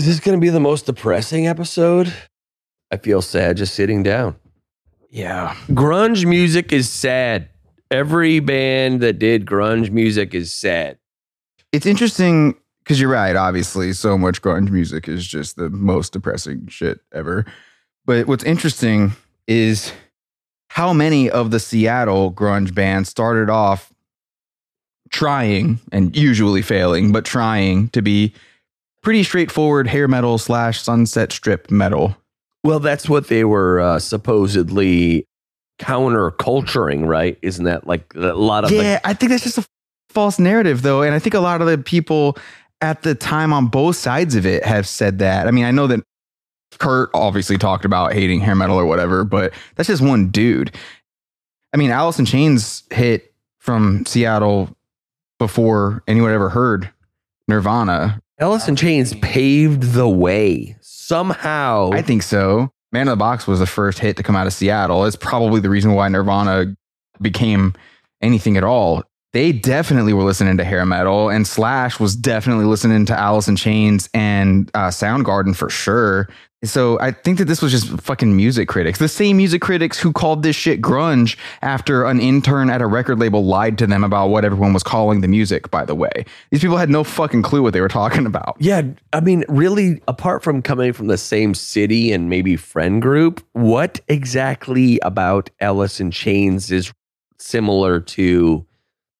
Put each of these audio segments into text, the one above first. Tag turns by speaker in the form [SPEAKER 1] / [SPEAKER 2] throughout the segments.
[SPEAKER 1] Is this going to be the most depressing episode? I feel sad just sitting down.
[SPEAKER 2] Yeah.
[SPEAKER 1] Grunge music is sad. Every band that did grunge music is sad.
[SPEAKER 2] It's interesting because you're right. Obviously, so much grunge music is just the most depressing shit ever. But what's interesting is how many of the Seattle grunge bands started off trying and usually failing, but trying to be pretty straightforward hair metal slash sunset strip metal.
[SPEAKER 1] Well, that's what they were uh, supposedly counterculturing, right? Isn't that like a lot of
[SPEAKER 2] yeah, I think that's just a false narrative though, and I think a lot of the people at the time on both sides of it have said that. I mean, I know that Kurt obviously talked about hating hair metal or whatever, but that's just one dude. I mean, Alice in Chains hit from Seattle before anyone ever heard Nirvana.
[SPEAKER 1] Alice in Chains paved the way somehow.
[SPEAKER 2] I think so. Man in the Box was the first hit to come out of Seattle. It's probably the reason why Nirvana became anything at all. They definitely were listening to hair metal, and Slash was definitely listening to Alice in Chains and uh, Soundgarden for sure. So I think that this was just fucking music critics, the same music critics who called this shit grunge after an intern at a record label lied to them about what everyone was calling the music. By the way, these people had no fucking clue what they were talking about.
[SPEAKER 1] yeah, I mean, really, apart from coming from the same city and maybe friend group, what exactly about Alice in Chains is similar to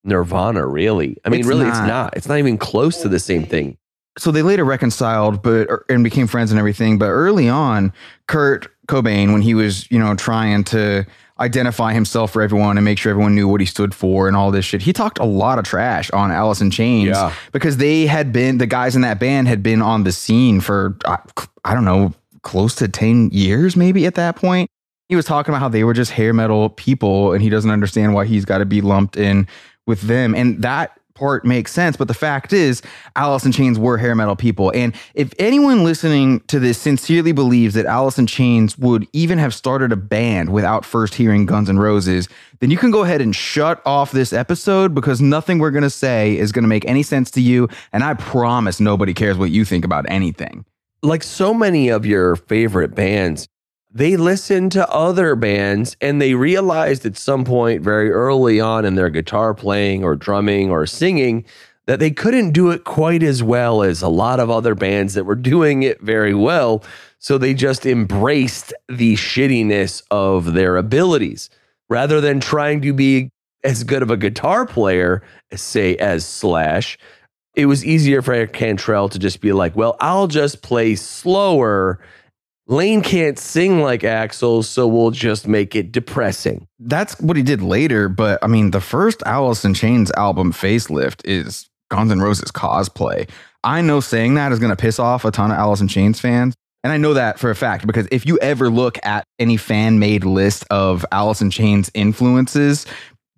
[SPEAKER 1] Nirvana? Really, I mean,
[SPEAKER 2] It's
[SPEAKER 1] really, it's
[SPEAKER 2] not.
[SPEAKER 1] not. It's not even close to the same thing.
[SPEAKER 2] So they later reconciled but er, and became friends and everything. But early on kurt cobain when he was you know trying to identify himself for everyone and make sure everyone knew what he stood for and all this shit he talked a lot of trash on alice in chains
[SPEAKER 1] Yeah.
[SPEAKER 2] because they had been the guys in that band had been on the scene for I, I don't know close to 10 years maybe at that point. He was talking about how they were just hair metal people and he doesn't understand why he's got to be lumped in with them. And that part makes sense but the fact is alice in chains were hair metal people. And if anyone listening to this sincerely believes that alice in chains would even have started a band without first hearing guns N' roses then you can go ahead and shut off this episode because nothing we're going to say is going to make any sense to you and i promise nobody cares what you think about anything.
[SPEAKER 1] Like so many of your favorite bands, they listen to other bands and they realized at some point very early on in their guitar playing or drumming or singing that they couldn't do it quite as well as a lot of other bands that were doing it very well. So they just embraced the shittiness of their abilities rather than trying to be as good of a guitar player, say, as Slash it was easier for Cantrell to just be like, well, I'll just play slower. Lane can't sing like Axl, so we'll just make it depressing.
[SPEAKER 2] that's what he did later. But I mean, the first Alice in Chains album, Facelift, is Guns N' Roses cosplay. I know saying that is going to piss off a ton of Alice in Chains fans. And I know that for a fact because if you ever look at any fan made list of Alice in Chains influences,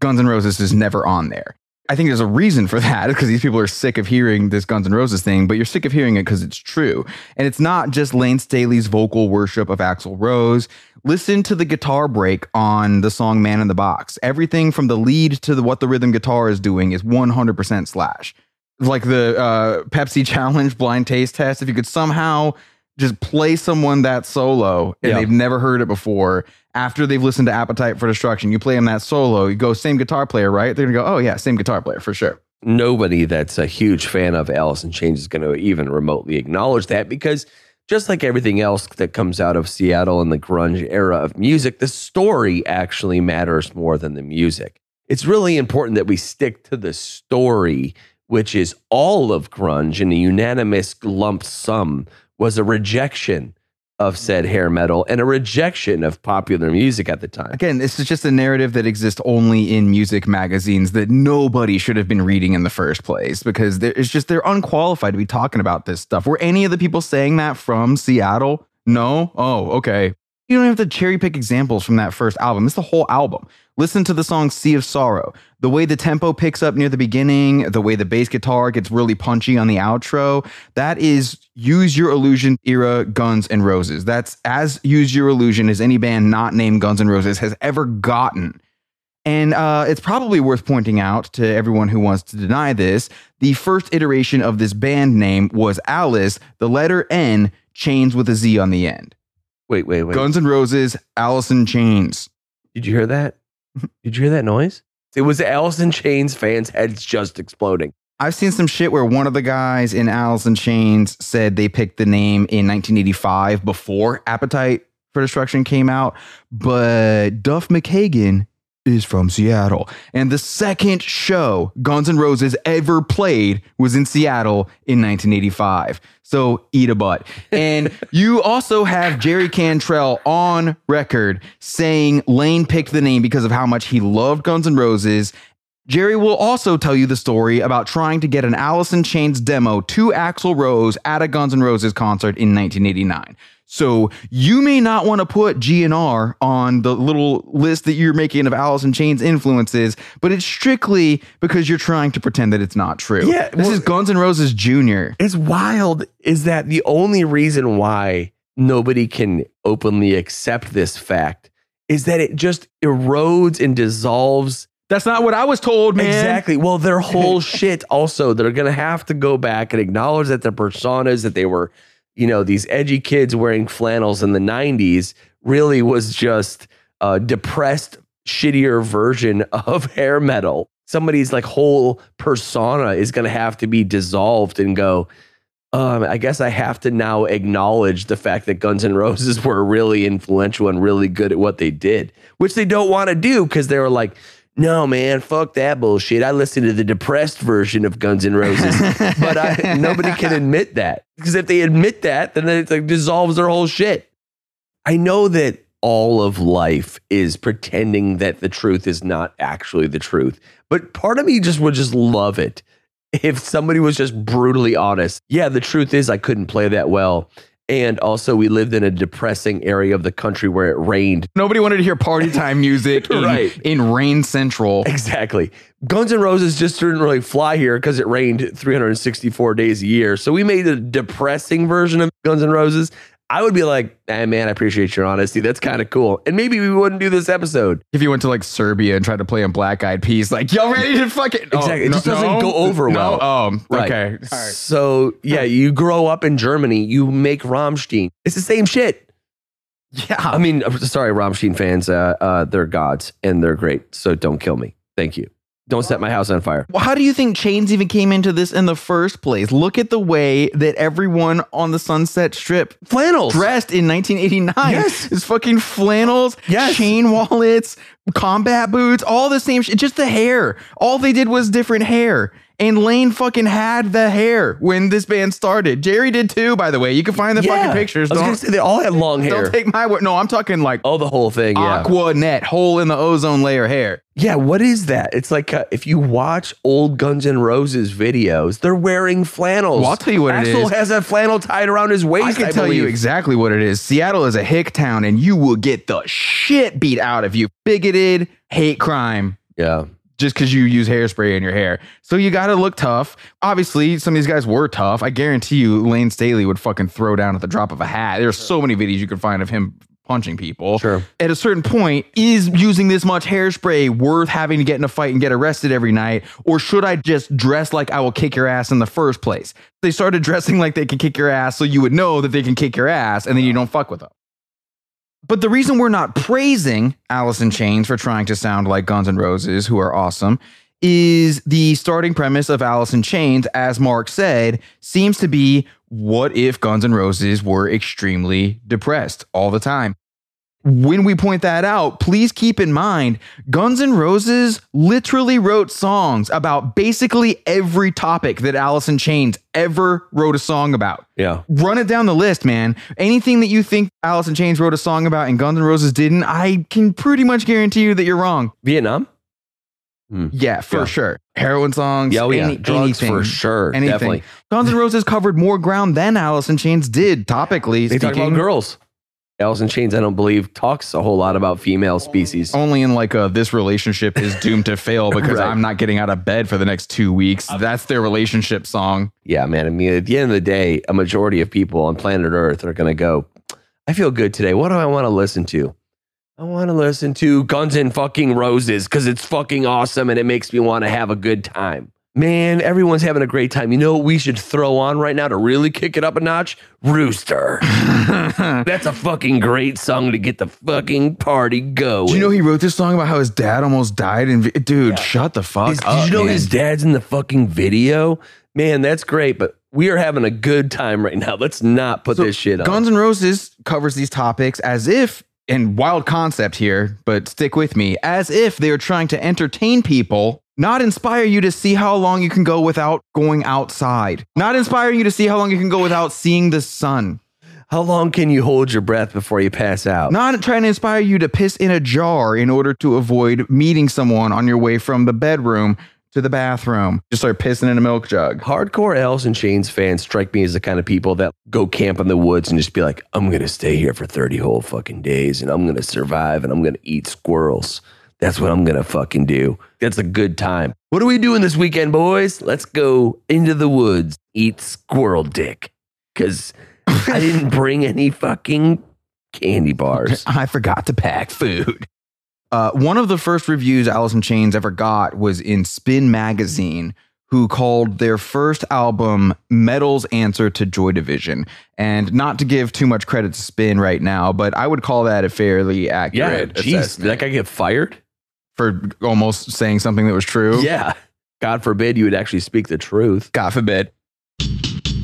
[SPEAKER 2] Guns N' Roses is never on there. I think there's a reason for that because these people are sick of hearing this Guns N' Roses thing, but you're sick of hearing it because it's true. And it's not just Lane Staley's vocal worship of Axl Rose. Listen to the guitar break on the song Man in the Box. Everything from the lead to the, what the rhythm guitar is doing is 100% Slash. Like the uh, Pepsi Challenge blind taste test, if you could somehow just play someone that solo and
[SPEAKER 1] Yeah.
[SPEAKER 2] they've never heard it before after they've listened to Appetite for Destruction, you play them that solo, you go, same guitar player, right? They're gonna go, oh yeah, same guitar player for sure.
[SPEAKER 1] Nobody that's a huge fan of Alice in Chains is going to even remotely acknowledge that because just like everything else that comes out of Seattle in the grunge era of music, the story actually matters more than the music. It's really important that we stick to the story, which is all of grunge in a unanimous lump sum was a rejection of said hair metal and a rejection of popular music at the time.
[SPEAKER 2] Again, this is just a narrative that exists only in music magazines that nobody should have been reading in the first place because it's just they're unqualified to be talking about this stuff. Were any of the people saying that from Seattle? No? Oh, okay. You don't have to cherry pick examples from that first album. It's the whole album. Listen to the song Sea of Sorrow. The way the tempo picks up near the beginning, the way the bass guitar gets really punchy on the outro, that is Use Your Illusion era Guns N' Roses. That's as Use Your Illusion as any band not named Guns N' Roses has ever gotten. And uh, it's probably worth pointing out to everyone who wants to deny this the first iteration of this band name was Alice, the letter N, chains with a Z on the end.
[SPEAKER 1] Wait, wait, wait.
[SPEAKER 2] Guns N' Roses, Alice in Chains.
[SPEAKER 1] Did you hear that? Did you hear that noise? It was Alice in Chains fans' heads just exploding.
[SPEAKER 2] I've seen some shit where one of the guys in Alice in Chains said they picked the name in 1985 before Appetite for Destruction came out, but Duff McKagan is from Seattle. And the second show Guns N' Roses ever played was in Seattle in 1985. So eat a butt. And you also have Jerry Cantrell on record saying Lane picked the name because of how much he loved Guns N' Roses. Jerry will also tell you the story about trying to get an Alice in Chains demo to Axl Rose at a Guns N' Roses concert in 1989. So you may not want to put GNR on the little list that you're making of Alice in Chains influences, but it's strictly because you're trying to pretend that it's not true.
[SPEAKER 1] Yeah,
[SPEAKER 2] this
[SPEAKER 1] well-
[SPEAKER 2] is Guns N' Roses Jr.
[SPEAKER 1] It's wild is that the only reason why nobody can openly accept this fact is that it just erodes and dissolves
[SPEAKER 2] That's not what I was told, man.
[SPEAKER 1] Exactly. Well, their whole shit also, they're going to have to go back and acknowledge that their personas that they were, you know, these edgy kids wearing flannels in the 90s really was just a depressed, shittier version of hair metal. Somebody's like whole persona is going to have to be dissolved and go, um, I guess I have to now acknowledge the fact that Guns N' Roses were really influential and really good at what they did, which they don't want to do because they were like, no, man, fuck that bullshit. I listened to the depressed version of Guns N' Roses, but I, nobody can admit that because if they admit that, then it like dissolves their whole shit. I know that all of life is pretending that the truth is not actually the truth, but part of me just would just love it if somebody was just brutally honest. Yeah, the truth is I couldn't play that well. And also, we lived in a depressing area of the country where it rained
[SPEAKER 2] Nobody wanted to hear party time music in,
[SPEAKER 1] Right.
[SPEAKER 2] in Rain Central.
[SPEAKER 1] Exactly. Guns N' Roses just didn't really fly here because it rained 364 days a year. So we made a depressing version of Guns N' Roses. I would be like, eh, man, I appreciate your honesty. That's kind of cool. And maybe we wouldn't do this episode.
[SPEAKER 2] If you went to like Serbia and tried to play on Black Eyed Peas, like, y'all ready to fucking. Oh,
[SPEAKER 1] Exactly. It just doesn't go over
[SPEAKER 2] no?
[SPEAKER 1] well.
[SPEAKER 2] Oh,
[SPEAKER 1] Right.
[SPEAKER 2] okay. All right.
[SPEAKER 1] So, yeah, you grow up in Germany, you make Rammstein. It's the same shit.
[SPEAKER 2] Yeah.
[SPEAKER 1] I mean, sorry, Rammstein fans, uh, uh, they're gods and they're great. So don't kill me. Thank you. Don't set my house on fire.
[SPEAKER 2] Well, how do you think chains even came into this in the first place? Look at the way that everyone on the Sunset Strip
[SPEAKER 1] Flannels.
[SPEAKER 2] dressed in 1989.
[SPEAKER 1] Yes.
[SPEAKER 2] It's fucking flannels,
[SPEAKER 1] Yes.
[SPEAKER 2] chain wallets, combat boots, all the same shit. Just the hair. All they did was different hair. And Lane fucking had the hair when this band started. Jerry did too, by the way. You can find the fucking pictures.
[SPEAKER 1] I was to say they all had long hair.
[SPEAKER 2] don't take my word. No, I'm talking like
[SPEAKER 1] oh, the whole thing. Yeah.
[SPEAKER 2] aqua net, hole in the ozone layer hair.
[SPEAKER 1] Yeah, what is that? It's like uh, if you watch old Guns N' Roses videos, they're wearing flannels.
[SPEAKER 2] Well, I'll tell you what it
[SPEAKER 1] Axl
[SPEAKER 2] is.
[SPEAKER 1] has a flannel tied around his waist.
[SPEAKER 2] I can tell you
[SPEAKER 1] believe.
[SPEAKER 2] exactly what it is. Seattle is a hick town, and you will get the shit beat out of you. Bigoted, hate crime,
[SPEAKER 1] Yeah.
[SPEAKER 2] Just because you use hairspray in your hair. So you got to look tough. Obviously, some of these guys were tough. I guarantee you, Lane Staley would fucking throw down at the drop of a hat. There's so many videos you can find of him punching people.
[SPEAKER 1] Sure.
[SPEAKER 2] At a certain point, is using this much hairspray worth having to get in a fight and get arrested every night? Or should I just dress like I will kick your ass in the first place? They started dressing like they can kick your ass so you would know that they can kick your ass and then you don't fuck with them. But the reason we're not praising Alice in Chains for trying to sound like Guns N' Roses, who are awesome, is the starting premise of Alice in Chains, as Mark said, seems to be what if Guns N' Roses were extremely depressed all the time? When we point that out, please keep in mind Guns N' Roses literally wrote songs about basically every topic that Alice in Chains ever wrote a song about
[SPEAKER 1] Yeah.
[SPEAKER 2] run it down the list, man. Anything that you think Alice in Chains wrote a song about and Guns N' Roses didn't, I can pretty much guarantee you that you're wrong.
[SPEAKER 1] Vietnam? Hmm.
[SPEAKER 2] Yeah, for
[SPEAKER 1] Yeah.
[SPEAKER 2] sure. Heroin songs,
[SPEAKER 1] Yeah, oh, yeah.
[SPEAKER 2] any-
[SPEAKER 1] Drugs
[SPEAKER 2] anything.
[SPEAKER 1] for sure.
[SPEAKER 2] Anything.
[SPEAKER 1] Definitely.
[SPEAKER 2] Guns N' Roses covered more ground than Alice in Chains did, topically
[SPEAKER 1] They talk
[SPEAKER 2] speaking.
[SPEAKER 1] about girls. Alice in Chains, I don't believe, talks a whole lot about female species.
[SPEAKER 2] Only in like a this relationship is doomed to fail because
[SPEAKER 1] Right.
[SPEAKER 2] I'm not getting out of bed for the next two weeks. That's their relationship song.
[SPEAKER 1] Yeah, man. I mean, at the end of the day, a majority of people on planet Earth are going to go, I feel good today. What do I want to listen to? I want to listen to Guns and fucking Roses because it's fucking awesome and it makes me want to have a good time. Man, everyone's having a great time. You know what we should throw on right now to really kick it up a notch? Rooster. That's a fucking great song to get the fucking party going.
[SPEAKER 2] Do you know he wrote this song about how his dad almost died? And dude, shut the fuck
[SPEAKER 1] His-
[SPEAKER 2] up.
[SPEAKER 1] did you know
[SPEAKER 2] man.
[SPEAKER 1] his dad's in the fucking video? Man, that's great, but we are having a good time right now. Let's not put
[SPEAKER 2] So,
[SPEAKER 1] this shit on.
[SPEAKER 2] Guns N' Roses covers these topics as if, and wild concept here, but stick with me, as if they're trying to entertain people, not inspire you to see how long you can go without going outside, not inspiring you to see how long you can go without seeing the sun,
[SPEAKER 1] How long can you hold your breath before you pass out?
[SPEAKER 2] not trying to inspire you to piss in a jar in order to avoid meeting someone on your way from the bedroom to the bathroom. Just start pissing in a milk jug.
[SPEAKER 1] Hardcore Alice and Chains fans strike me as the kind of people that go camp in the woods and just be like, I'm going to stay here for 30 whole fucking days and I'm going to survive and I'm going to eat squirrels. That's what I'm to fucking do. That's a good time. What are we doing this weekend, boys? Let's go into the woods, eat squirrel dick. Because I didn't bring any fucking candy bars.
[SPEAKER 2] I forgot to pack food. Uh, one of the first reviews Alice in Chains ever got was in Spin Magazine, who called their first album Metal's Answer to Joy Division. And not to give too much credit to Spin right now, but I would call that a fairly
[SPEAKER 1] Yeah,
[SPEAKER 2] accurate
[SPEAKER 1] jeez. Did
[SPEAKER 2] assessment
[SPEAKER 1] that guy get fired?
[SPEAKER 2] For almost saying something that was true.
[SPEAKER 1] Yeah. God forbid you would actually speak the truth.
[SPEAKER 2] God forbid.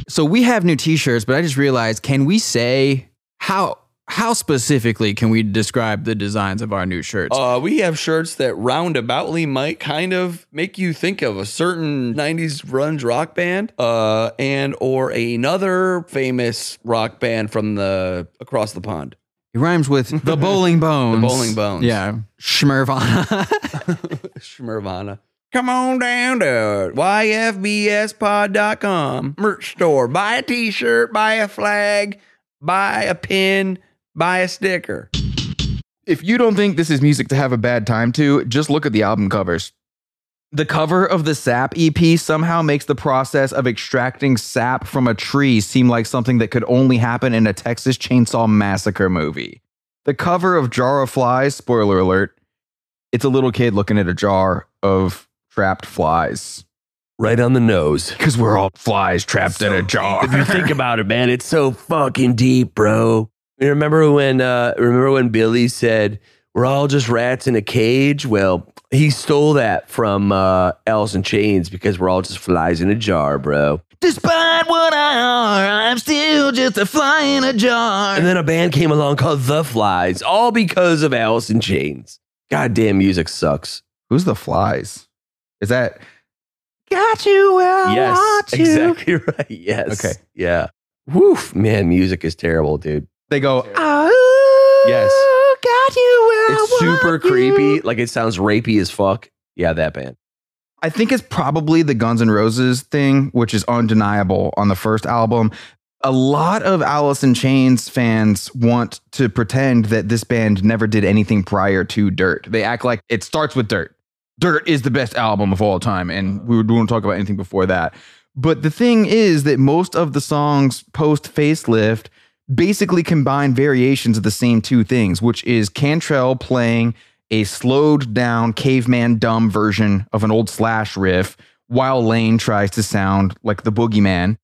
[SPEAKER 3] So we have new T-shirts, but I just realized, can we say how how specifically can we describe the designs of our new shirts?
[SPEAKER 4] Uh, we have shirts that roundaboutly might kind of make you think of a certain 90s grunge rock band uh, and or another famous rock band from the across the pond.
[SPEAKER 3] It rhymes with the Bowling Bones.
[SPEAKER 4] The bowling Bones.
[SPEAKER 3] Yeah, Schmervana.
[SPEAKER 4] Schmervana. Come on down to yfbspod.com merch store. Buy a t-shirt, buy a flag, buy a pin, buy a sticker.
[SPEAKER 2] If you don't think this is music to have a bad time to, just look at the album covers. The cover of the Sap EP somehow makes the process of extracting sap from a tree seem like something that could only happen in a Texas Chainsaw Massacre movie. The cover of Jar of Flies, spoiler alert, it's a little kid looking at a jar of trapped flies.
[SPEAKER 1] Right on the nose.
[SPEAKER 2] Because we're all flies trapped in a jar.
[SPEAKER 1] If you think about it, man, it's so fucking deep, bro. You remember when uh remember when Billy said we're all just rats in a cage? Well, he stole that from uh Alice in Chains because we're all just flies in a jar, bro.
[SPEAKER 2] Despite what I are, I'm still just a fly in a jar.
[SPEAKER 1] And then a band came along called The Flies, all because of Alice in Chains. Goddamn music sucks.
[SPEAKER 2] Who's the flies? Is that got you where I
[SPEAKER 1] yes,
[SPEAKER 2] want you?
[SPEAKER 1] exactly right. Yes.
[SPEAKER 2] Okay.
[SPEAKER 1] Yeah. Woof, man, music is terrible, dude.
[SPEAKER 2] They go, oh,
[SPEAKER 1] Yes.
[SPEAKER 2] Got you
[SPEAKER 1] It's
[SPEAKER 2] I
[SPEAKER 1] super
[SPEAKER 2] want you."
[SPEAKER 1] creepy. Like it sounds rapey as fuck. Yeah, that band.
[SPEAKER 2] I think it's probably the Guns N' Roses thing, which is undeniable on the first album. A lot of Alice in Chains fans want to pretend that this band never did anything prior to Dirt. They act like it starts with Dirt. Dirt is the best album of all time, and we won't talk about anything before that. But the thing is that most of the songs post facelift basically combine variations of the same two things, which is Cantrell playing a slowed down caveman dumb version of an old slash riff while Lane tries to sound like the boogeyman.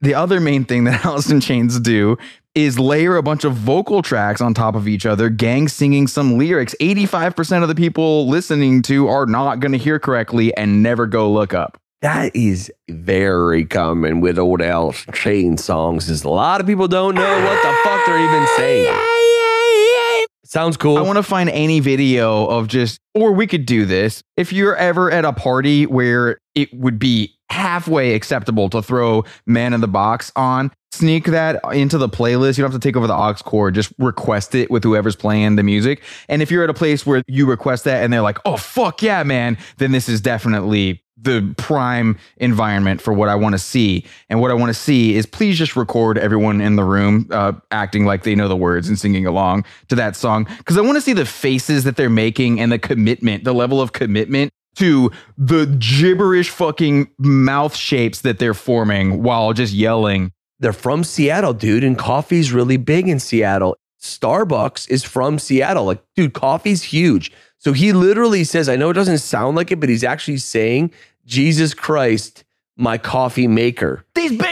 [SPEAKER 2] The other main thing that in Chains do is layer a bunch of vocal tracks on top of each other, gang singing some lyrics. 85% of the people listening to are not going to hear correctly and never go look up.
[SPEAKER 1] That is very common with old Alice Chain songs. Is a lot of people don't know what the fuck they're even saying. Sounds cool.
[SPEAKER 2] I want to find any video of just, or we could do this. If you're ever at a party where it would be halfway acceptable to throw Man in the Box on, sneak that into the playlist. You don't have to take over the aux cord, just request it with whoever's playing the music. And if you're at a place where you request that and they're like, oh, fuck yeah, man, then this is definitely the prime environment for what I want to see. And what I want to see is please just record everyone in the room uh, acting like they know the words and singing along to that song. Because I want to see the faces that they're making and the commitment, the level of commitment to the gibberish fucking mouth shapes that they're forming while just yelling.
[SPEAKER 1] they're from Seattle, dude, and coffee's really big in Seattle. Starbucks is from Seattle. Like, dude, coffee's huge. So he literally says, I know it doesn't sound like it, but he's actually saying, Jesus Christ, my coffee maker.
[SPEAKER 2] These beans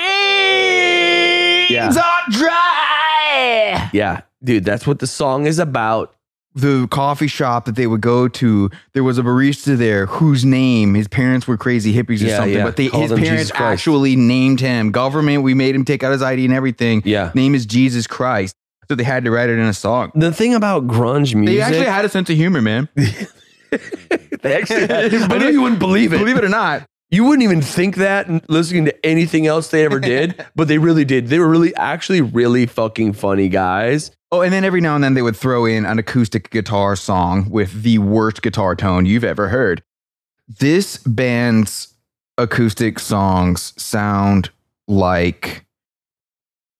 [SPEAKER 1] Yeah.
[SPEAKER 2] are dry.
[SPEAKER 1] Yeah, dude, that's what the song is about.
[SPEAKER 2] The coffee shop that they would go to, there was a barista there whose name his parents were crazy hippies or
[SPEAKER 1] Yeah,
[SPEAKER 2] something,
[SPEAKER 1] yeah.
[SPEAKER 2] but they, his parents actually named him. Government, we made him take out his ID and everything.
[SPEAKER 1] Yeah.
[SPEAKER 2] Name is Jesus Christ. So they had to write it in a song.
[SPEAKER 1] The thing about grunge music,
[SPEAKER 2] They actually had a sense of humor, man.
[SPEAKER 1] they actually had- I know you wouldn't believe it.
[SPEAKER 2] Believe it or not.
[SPEAKER 1] You wouldn't even think that n- listening to anything else they ever did, but they really did. They were really, actually, really fucking funny guys.
[SPEAKER 2] Oh, and then every now and then they would throw in an acoustic guitar song with the worst guitar tone you've ever heard. This band's acoustic songs sound like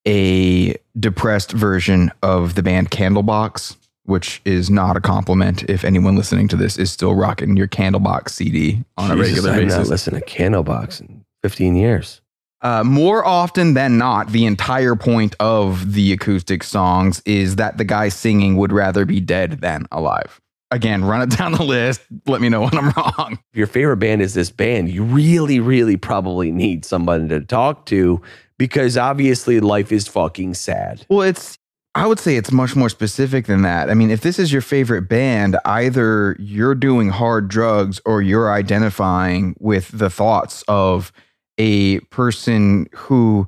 [SPEAKER 2] a depressed version of the band Candlebox, which is not a compliment if anyone listening to this is still rocking your Candlebox CD on a
[SPEAKER 1] Jesus,
[SPEAKER 2] regular
[SPEAKER 1] I've not listened to Candlebox in 15 years.
[SPEAKER 2] Uh, more often than not, the entire point of the acoustic songs is that the guy singing would rather be dead than alive. Again, run it down the list. Let me know when I'm wrong.
[SPEAKER 1] If your favorite band is this band, you really, really probably need somebody to talk to because obviously life is fucking sad.
[SPEAKER 2] Well, it's, I would say it's much more specific than that. I mean, if this is your favorite band, either you're doing hard drugs or you're identifying with the thoughts of a person who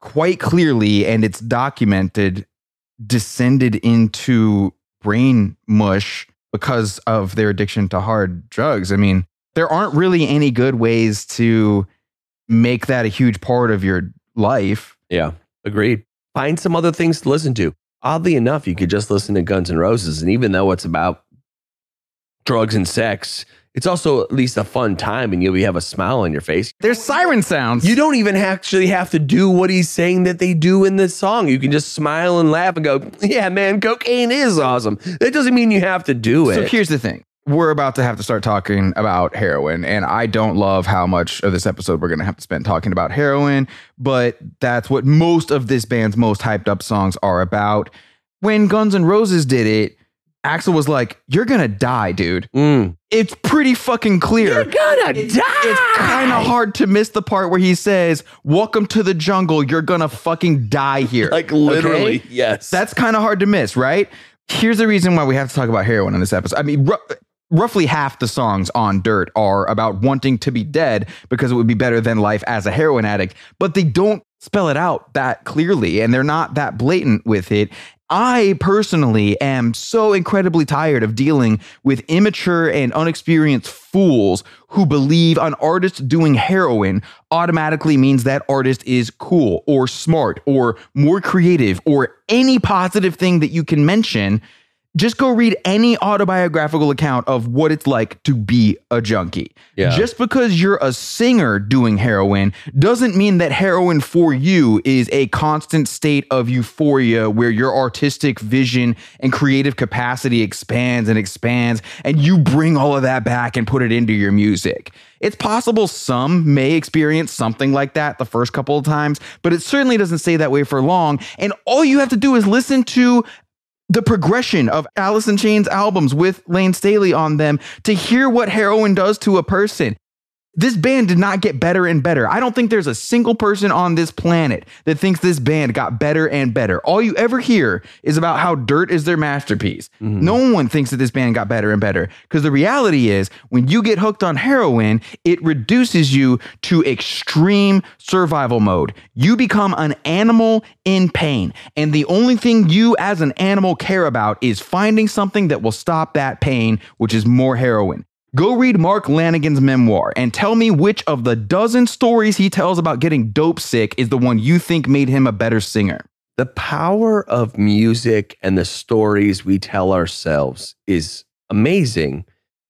[SPEAKER 2] quite clearly, and it's documented, descended into brain mush because of their addiction to hard drugs. I mean, there aren't really any good ways to make that a huge part of your life.
[SPEAKER 1] Yeah, agreed. Find some other things to listen to. Oddly enough, you could just listen to Guns N' Roses, and even though it's about drugs and sex, it's also at least a fun time, and you'll have a smile on your face.
[SPEAKER 2] There's siren sounds.
[SPEAKER 1] You don't even actually have to do what he's saying that they do in this song. You can just smile and laugh and go, "Yeah, man, cocaine is awesome." That doesn't mean you have to do it.
[SPEAKER 2] So here's the thing. We're about to have to start talking about heroin, and I don't love how much of this episode we're going to have to spend talking about heroin, but that's what most of this band's most hyped up songs are about. When Guns N' Roses did it, Axl was like, You're going to die, dude.
[SPEAKER 1] Mm.
[SPEAKER 2] It's pretty fucking clear.
[SPEAKER 1] You're gonna die.
[SPEAKER 2] It's kind of hard to miss the part where he says, Welcome to the jungle. You're going to fucking die here.
[SPEAKER 1] like
[SPEAKER 2] Okay?
[SPEAKER 1] literally, yes.
[SPEAKER 2] That's kind of hard to miss, right? Here's the reason why we have to talk about heroin in this episode. I mean, roughly half the songs on Dirt are about wanting to be dead because it would be better than life as a heroin addict, but they don't spell it out that clearly and they're not that blatant with it. I personally am so incredibly tired of dealing with immature and unexperienced fools who believe an artist doing heroin automatically means that artist is cool or smart or more creative or any positive thing that you can mention. Just go read any autobiographical account of what it's like to be a junkie.
[SPEAKER 1] Yeah.
[SPEAKER 2] Just because you're a singer doing heroin doesn't mean that heroin for you is a constant state of euphoria where your artistic vision and creative capacity expands and expands, and you bring all of that back and put it into your music. It's possible some may experience something like that the first couple of times, but it certainly doesn't stay that way for long. And all you have to do is listen to the progression of Alice in Chains albums with Lane Staley on them to hear what heroin does to a person. This band did not get better and better. I don't think there's a single person on this planet that thinks this band got better and better. All you ever hear is about how Dirt is their masterpiece. Mm-hmm. No one thinks that this band got better and better because the reality is when you get hooked on heroin, it reduces you to extreme survival mode. You become an animal in pain. And the only thing you as an animal care about is finding something that will stop that pain, which is more heroin. Go read Mark Lanegan's memoir and tell me which of the dozen stories he tells about getting dope sick is the one you think made him a better singer.
[SPEAKER 1] the power of music and the stories we tell ourselves is amazing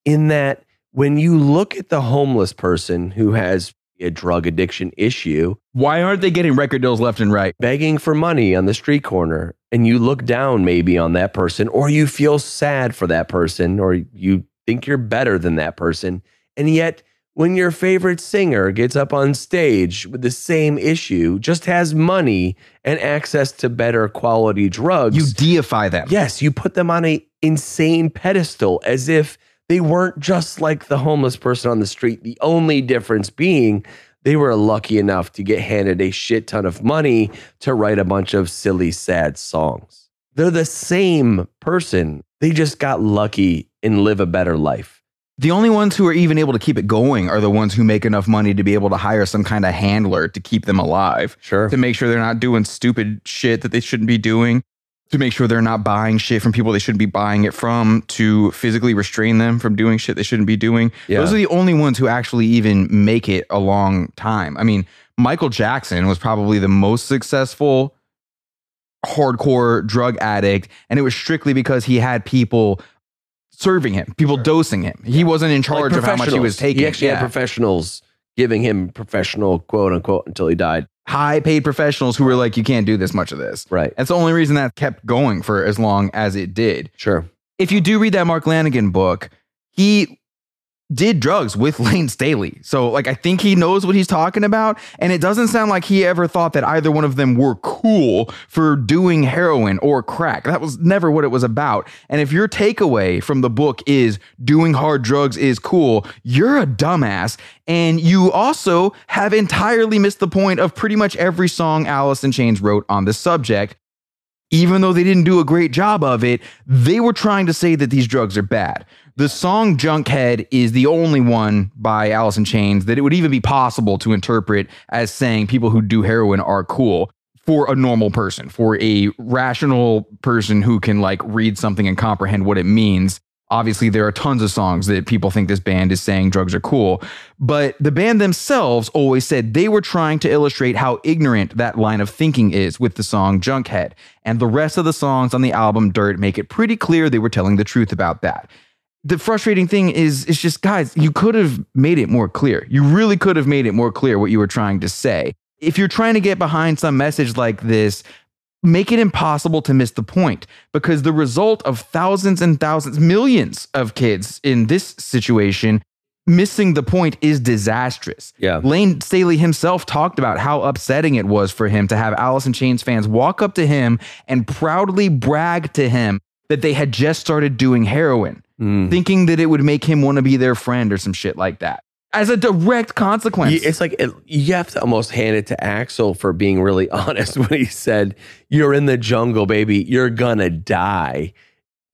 [SPEAKER 1] in that when you look at the homeless person who has a drug addiction issue
[SPEAKER 2] Why aren't they getting record deals left and right?
[SPEAKER 1] begging for money on the street corner and you look down maybe on that person or you feel sad for that person or you think you're better than that person and yet when your favorite singer gets up on stage with the same issue, just has money and access to better quality drugs.
[SPEAKER 2] You deify them.
[SPEAKER 1] yes, you put them on a insane pedestal as if they weren't just like the homeless person on the street. The only difference being they were lucky enough to get handed a shit ton of money to write a bunch of silly, sad songs. They're the same person. They just got lucky and live a better life.
[SPEAKER 2] The only ones who are even able to keep it going are the ones who make enough money to be able to hire some kind of handler to keep them alive,
[SPEAKER 1] Sure.
[SPEAKER 2] to make sure they're not doing stupid shit that they shouldn't be doing, to make sure they're not buying shit from people they shouldn't be buying it from, to physically restrain them from doing shit they shouldn't be doing.
[SPEAKER 1] Yeah.
[SPEAKER 2] Those are the only ones who actually even make it a long time. I mean, Michael Jackson was probably the most successful hardcore drug addict, and it was strictly because he had people serving him, people dosing him. He wasn't in charge
[SPEAKER 1] Like
[SPEAKER 2] of how much he was taking.
[SPEAKER 1] He actually
[SPEAKER 2] Yeah.
[SPEAKER 1] had professionals giving him professional quote unquote until he died.
[SPEAKER 2] High paid professionals who were like, you can't do this much of this.
[SPEAKER 1] Right.
[SPEAKER 2] That's the only reason that kept going for as long as it did.
[SPEAKER 1] Sure.
[SPEAKER 2] If you do read that Mark Lanegan book, he did drugs with Lane Staley. So, like, I think he knows what he's talking about. And it doesn't sound like he ever thought that either one of them were cool for doing heroin or crack. That was never what it was about. And if your takeaway from the book is doing hard drugs is cool, you're a dumbass. And you also have entirely missed the point of pretty much every song Alice in Chains wrote on this subject even though they didn't do a great job of it, they were trying to say that these drugs are bad. The song Junkhead is the only one by Alice in Chains that it would even be possible to interpret as saying people who do heroin are cool for a normal person, for a rational person who can like read something and comprehend what it means. Obviously, there are tons of songs that people think this band is saying drugs are cool, but the band themselves always said they were trying to illustrate how ignorant that line of thinking is with the song Junkhead. And the rest of the songs on the album Dirt make it pretty clear they were telling the truth about that. The frustrating thing is, it's just guys, you could have made it more clear. You really could have made it more clear what you were trying to say. If you're trying to get behind some message like this, make it impossible to miss the point because the result of thousands and thousands, millions of kids in this situation missing the point is disastrous.
[SPEAKER 1] Yeah.
[SPEAKER 2] Lane Staley himself talked about how upsetting it was for him to have Alice in Chains fans walk up to him and proudly brag to him that they had just started doing heroin,
[SPEAKER 1] Mm.
[SPEAKER 2] thinking that it would make him want to be their friend or some shit like that. As a direct consequence.
[SPEAKER 1] You- It's like it, you have to almost hand it to Axl for being really honest when he said, You're in the jungle, baby. You're gonna die.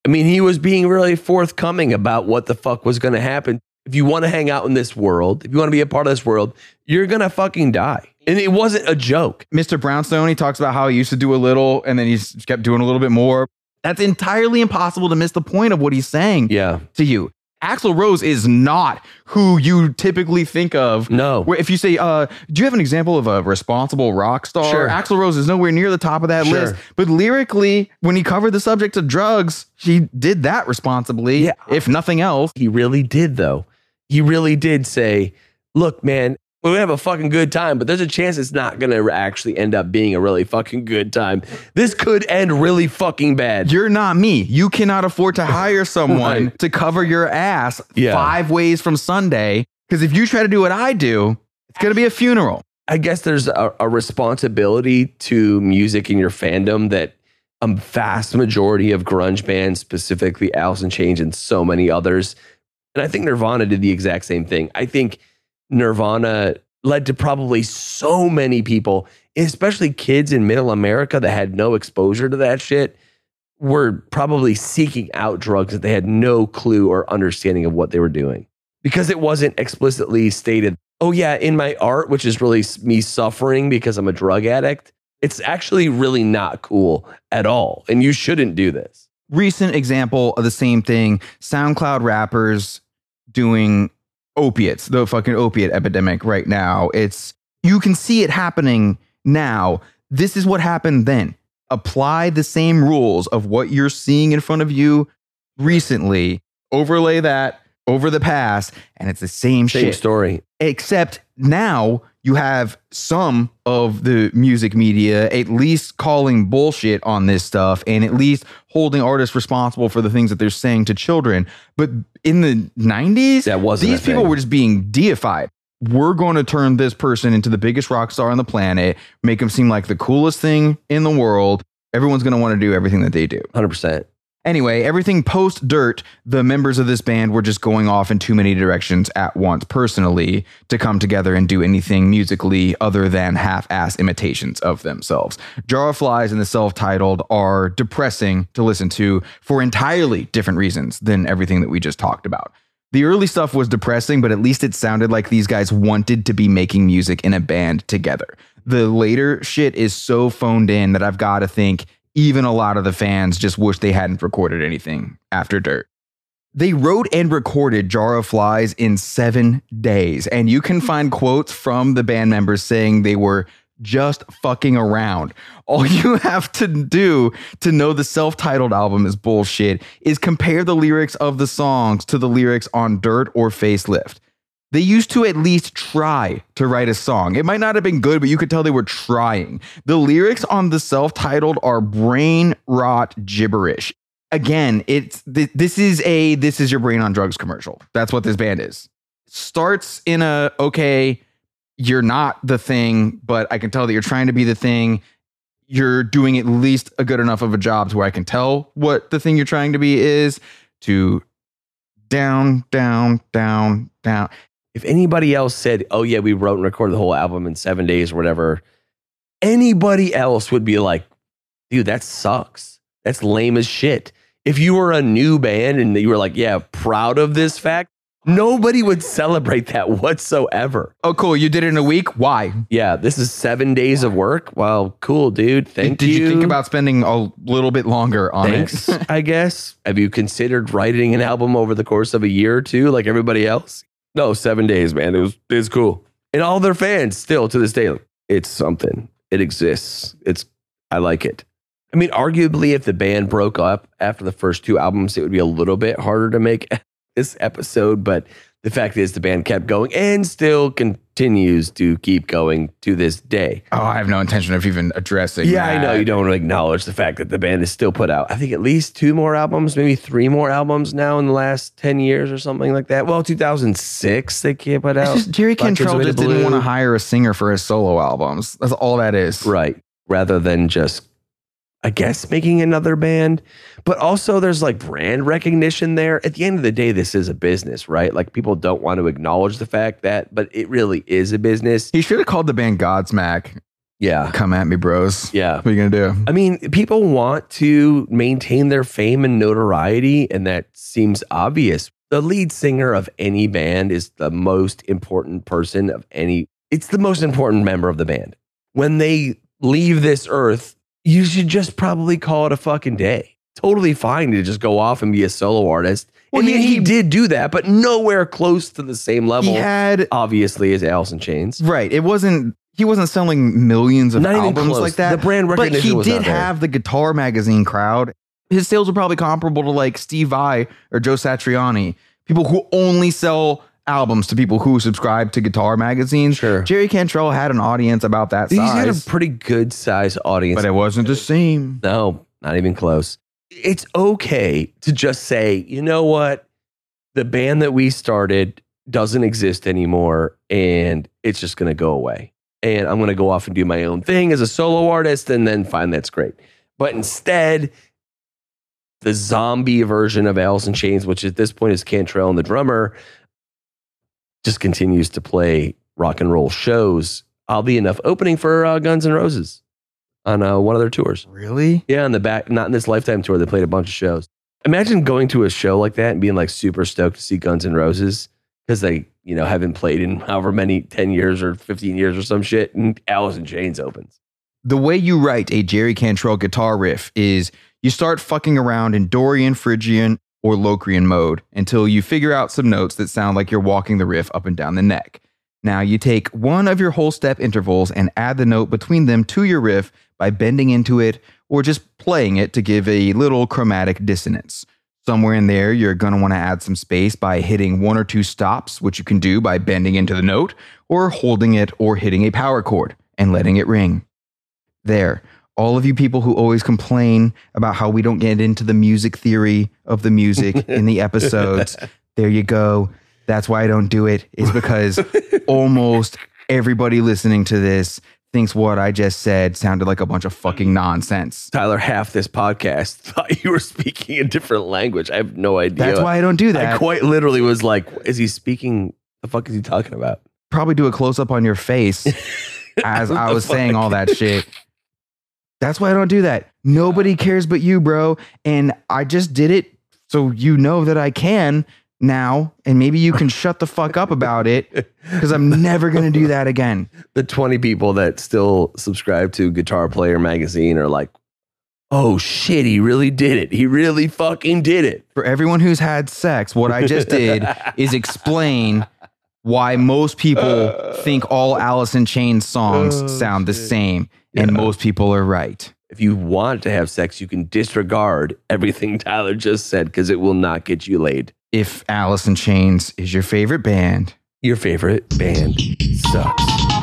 [SPEAKER 1] I mean, he was being really forthcoming about what the fuck was gonna happen. If you wanna hang out in this world, if you wanna be a part of this world, you're gonna fucking die. And it wasn't a joke.
[SPEAKER 2] Mr. Brownstone, he talks about how he used to do a little and then he kept doing a little bit more. That's entirely impossible to miss the point of what he's saying
[SPEAKER 1] Yeah.
[SPEAKER 2] to you. Axl Rose is not who you typically think of.
[SPEAKER 1] No.
[SPEAKER 2] Where if you say, uh, do you have an example of a responsible rock star?
[SPEAKER 1] Sure.
[SPEAKER 2] Axl Rose is nowhere near the top of that
[SPEAKER 1] Sure.
[SPEAKER 2] list. But lyrically, when he covered the subject of drugs, he did that responsibly,
[SPEAKER 1] Yeah.
[SPEAKER 2] if nothing else.
[SPEAKER 1] He really did, though. He really did say, Look, man, we're gonna have a fucking good time, but there's a chance it's not gonna actually end up being a really fucking good time. This could end really fucking bad.
[SPEAKER 2] You're not me. You cannot afford to hire someone
[SPEAKER 1] Right.
[SPEAKER 2] to cover your ass
[SPEAKER 1] Yeah.
[SPEAKER 2] five ways from Sunday. Because if you try to do what I do, it's to be a funeral.
[SPEAKER 1] I guess there's a, a responsibility to music in your fandom that a vast majority of grunge bands, specifically Alice in Chains and so many others, and I think Nirvana did the exact same thing. I think Nirvana led to probably so many people, especially kids in middle America that had no exposure to that shit, were probably seeking out drugs that they had no clue or understanding of what they were doing. Because it wasn't explicitly stated oh yeah in my art which is really me suffering because i'm a drug addict it's actually really not cool at all and you shouldn't do this.
[SPEAKER 2] Recent example of the same thing SoundCloud rappers doing opiates, the fucking opiate epidemic right now. It's, you can see it happening now. This is what happened then. Apply the same rules of what you're seeing in front of you recently, overlay that over the past, and it's the same, shit.
[SPEAKER 1] same
[SPEAKER 2] shit.
[SPEAKER 1] story
[SPEAKER 2] Except now you have some of the music media at least calling bullshit on this stuff and at least holding artists responsible for the things that they're saying to children. But in the 90s,
[SPEAKER 1] That wasn't
[SPEAKER 2] these people were just being deified. We're going to turn this person into the biggest rock star on the planet, make him seem like the coolest thing in the world. Everyone's going to want to do everything that they do.
[SPEAKER 1] 100%.
[SPEAKER 2] Anyway, everything post Dirt, the members of this band were just going off in too many directions at once personally to come together and do anything musically other than half ass imitations of themselves. Jar of Flies and the self titled are depressing to listen to for entirely different reasons than everything that we just talked about. The early stuff was depressing, but at least it sounded like these guys wanted to be making music in a band together. The later shit is so phoned in that I've got to think even a lot of the fans just wish they hadn't recorded anything after Dirt. They wrote and recorded Jar of Flies in seven days, and you can find quotes from the band members saying they were just fucking around. All you have to do to know the self titled album is bullshit is compare the lyrics of the songs to the lyrics on Dirt or Facelift. They used to at least try to write a song. It might not have been good, but you could tell they were trying. The lyrics on the self titled are brain rot gibberish. Again, it's th- this is a this is your brain on drugs commercial. That's what this band is. Starts in a okay, you're not the thing, but I can tell that you're trying to be the thing. You're doing at least a good enough of a job to where I can tell what the thing you're trying to be is. To down, down, down, down.
[SPEAKER 1] If anybody else said, oh, yeah, we wrote and recorded the whole album in seven days or whatever, anybody else would be like, dude, that sucks. That's lame as shit. If you were a new band and you were like, yeah, proud of this fact, nobody would celebrate that whatsoever.
[SPEAKER 2] Oh, cool. You did it in a week. Why?
[SPEAKER 1] Yeah, this is seven days of work. Well, cool, dude. Thank
[SPEAKER 2] did
[SPEAKER 1] you.
[SPEAKER 2] Did you think about spending a little bit longer on
[SPEAKER 1] Thanks,
[SPEAKER 2] it?
[SPEAKER 1] I guess. Have you considered writing an album over the course of a year or two, like everybody else? No, seven days, man. It was it's cool. And all their fans still to this day, it's something. It exists. It's I like it. I mean, arguably, if the band broke up after the first two albums, it would be a little bit harder to make this episode. But the fact is, the band kept going and still continues to keep going to this day.
[SPEAKER 2] oh, I have no intention of even addressing.
[SPEAKER 1] Yeah, I know you don't acknowledge the fact that the band is still put out. I think at least two more albums, maybe three more albums now in the last ten years or something like that. Well, 2006 they can't put
[SPEAKER 2] It's
[SPEAKER 1] out.
[SPEAKER 2] just Jerry Cantrell just didn't want to hire a singer for his solo albums. That's all that is.
[SPEAKER 1] right, rather than just, I guess, making another band. But also, there's like brand recognition there. At the end of the day, this is a business, right? Like people don't want to acknowledge the fact that, but it really is a business.
[SPEAKER 2] He should have called the band Godsmack.
[SPEAKER 1] Yeah,
[SPEAKER 2] Come at me, bros.
[SPEAKER 1] yeah.
[SPEAKER 2] What are you gonna do?
[SPEAKER 1] I mean, people want to maintain their fame and notoriety, and that seems obvious. The lead singer of any band is the most important person of any, it's the most important member of the band. When they leave this earth, you should just probably call it a fucking day. Totally fine to just go off and be a solo artist.
[SPEAKER 2] Well,
[SPEAKER 1] I mean,
[SPEAKER 2] he-
[SPEAKER 1] he,
[SPEAKER 2] he-
[SPEAKER 1] did do that, but nowhere close to the same level,
[SPEAKER 2] He had
[SPEAKER 1] obviously, as Alice in Chains.
[SPEAKER 2] right. It wasn't. He wasn't selling millions of
[SPEAKER 1] Not
[SPEAKER 2] albums
[SPEAKER 1] close.
[SPEAKER 2] like that.
[SPEAKER 1] The brand
[SPEAKER 2] but
[SPEAKER 1] recognition
[SPEAKER 2] he
[SPEAKER 1] was
[SPEAKER 2] did have the Guitar Magazine crowd. His sales were probably comparable to like Steve Vai or Joe Satriani, people who only sell albums to people who subscribe to Guitar magazines.
[SPEAKER 1] Sure.
[SPEAKER 2] Jerry Cantrell had an audience about that size.
[SPEAKER 1] He's had a pretty good size audience.
[SPEAKER 2] but it wasn't the same.
[SPEAKER 1] No, not even close. It's okay to just say, you know what? The band that we started doesn't exist anymore and it's just going to go away. And I'm going to go off and do my own thing as a solo artist and then fine, that's great. But instead, the zombie version of Alice in Chains, which at this point is Cantrell and the drummer, just continues to play rock and roll shows. I'll be enough, opening for uh, Guns N' Roses on uh, one of their tours.
[SPEAKER 2] Really?
[SPEAKER 1] Yeah, on the back, not in this lifetime tour. They played a bunch of shows. Imagine going to a show like that and being like super stoked to see Guns N' Roses because they, you know, haven't played in however many 10 years or 15 years or some shit. And Alice in Chains opens.
[SPEAKER 2] The way you write a Jerry Cantrell guitar riff is you start fucking around in Dorian, Phrygian, or Locrian mode until you figure out some notes that sound like you're walking the riff up and down the neck. Now you take one of your whole step intervals and add the note between them to your riff by bending into it or just playing it to give a little chromatic dissonance. Somewhere in there, you're going to want to add some space by hitting one or two stops, which you can do by bending into the note or holding it or hitting a power chord and letting it ring. There. All of you people who always complain about how we don't get into the music theory of the music in the episodes, there you go. That's why I don't do it, is because almost everybody listening to this thinks what I just said sounded like a bunch of fucking nonsense.
[SPEAKER 1] Tyler, half this podcast thought you were speaking a different language. I have no idea.
[SPEAKER 2] That's why I don't do that.
[SPEAKER 1] I quite literally was like, is he speaking? The fuck is he talking about?
[SPEAKER 2] Probably do a close up on your face as I was saying all that shit. That's why I don't do that. Nobody uh. cares but you, bro. And I just did it so you know that I can now. And maybe you can shut the fuck up about it because I'm never going to do that again.
[SPEAKER 1] The 20 people that still subscribe to Guitar Player magazine are like, oh shit, he really did it. He really fucking did it.
[SPEAKER 2] For everyone who's had sex, what I just did is explain why most people uh. think all Alice in Chains songs
[SPEAKER 1] Oh,
[SPEAKER 2] sound the same. And most people are right.
[SPEAKER 1] If you want to have sex, you can disregard everything Tyler just said because it will not get you laid.
[SPEAKER 2] If Alice in Chains is your favorite band,
[SPEAKER 1] Your favorite band sucks.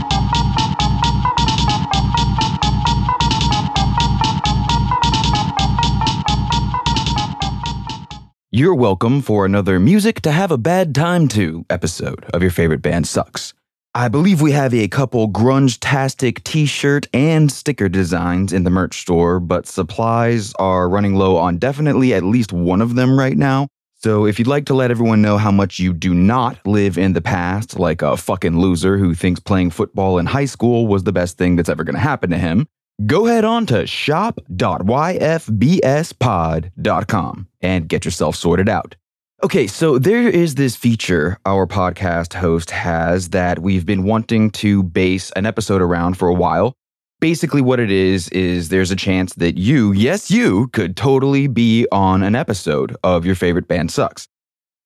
[SPEAKER 2] You're welcome for another Music to Have a Bad Time To episode of Your Favorite Band Sucks. I believe we have a couple grunge-tastic t-shirt and sticker designs in the merch store, but supplies are running low on definitely at least one of them right now. So if you'd like to let everyone know how much you do not live in the past, like a fucking loser who thinks playing football in high school was the best thing that's ever going to happen to him, go head on to shop.yfbspod.com and get yourself sorted out. Okay, so there is this feature our podcast host has that we've been wanting to base an episode around for a while. Basically, what it is, is there's a chance that you, yes, you, could totally be on an episode of Your Favorite Band Sucks.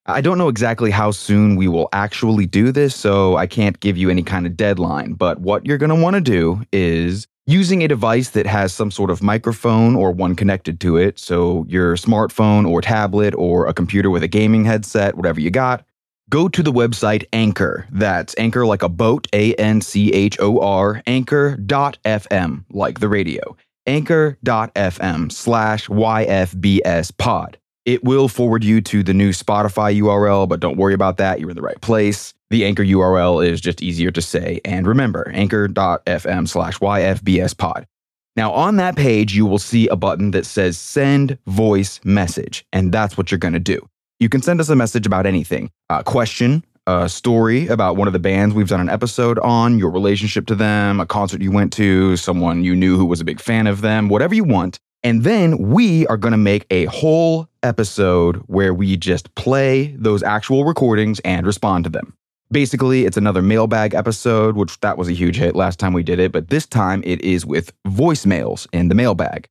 [SPEAKER 2] I don't know exactly how soon we will actually do this, so I can't give you any kind of deadline. But what you're going to want to do is using a device that has some sort of microphone or one connected to it. So your smartphone or tablet or a computer with a gaming headset, whatever you got. Go to the website Anchor. That's Anchor like a boat, A N C H O R, anchor.fm, like the radio. Anchor.fm slash YFBS pod. It will forward you to the new Spotify URL, but don't worry about that. You're in the right place. The Anchor URL is just easier to say. And remember, anchor.fm slash YFBS pod. Now, on that page, you will see a button that says send voice message, and that's what you're going to do. You can send us a message about anything a question, a story about one of the bands we've done an episode on, your relationship to them, a concert you went to, someone you knew who was a big fan of them, whatever you want. And then we are going to make a whole episode where we just play those actual recordings and respond to them. Basically, it's another mailbag episode, which that was a huge hit last time we did it, but this time it is with voicemails in the mailbag.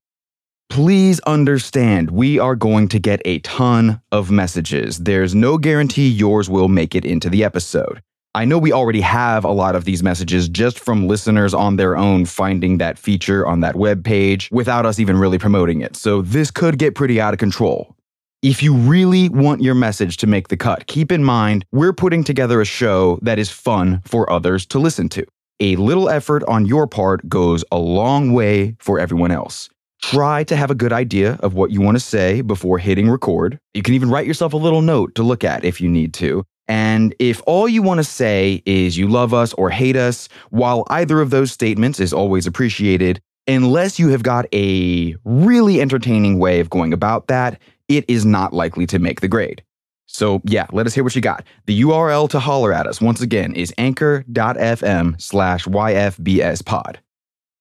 [SPEAKER 2] Please understand, we are going to get a ton of messages. There's no guarantee yours will make it into the episode. I know we already have a lot of these messages just from listeners on their own finding that feature on that web page without us even really promoting it. So this could get pretty out of control. If you really want your message to make the cut, keep in mind we're putting together a show that is fun for others to listen to. A little effort on your part goes a long way for everyone else. Try to have a good idea of what you want to say before hitting record. You can even write yourself a little note to look at if you need to. And if all you want to say is you love us or hate us, while either of those statements is always appreciated, unless you have got a really entertaining way of going about that, it is not likely to make the grade. So, yeah, let us hear what you got. The URL to holler at us, once again, is anchor.fm slash YFBS pod.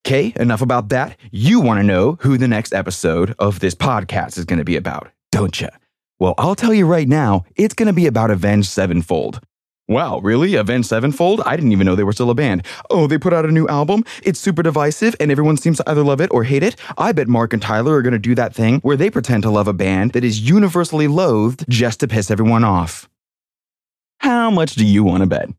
[SPEAKER 2] Okay, enough about that. You want to know who the next episode of this podcast is going to be about, don't you? Well, I'll tell you right now, it's going to be about Avenged Sevenfold. Wow, really? Avenged Sevenfold? I didn't even know they were still a band. Oh, they put out a new album? It's super divisive and everyone seems to either love it or hate it. I bet Mark and Tyler are to do that thing where they pretend to love a band that is universally loathed just to piss everyone off. How much do you want to bet?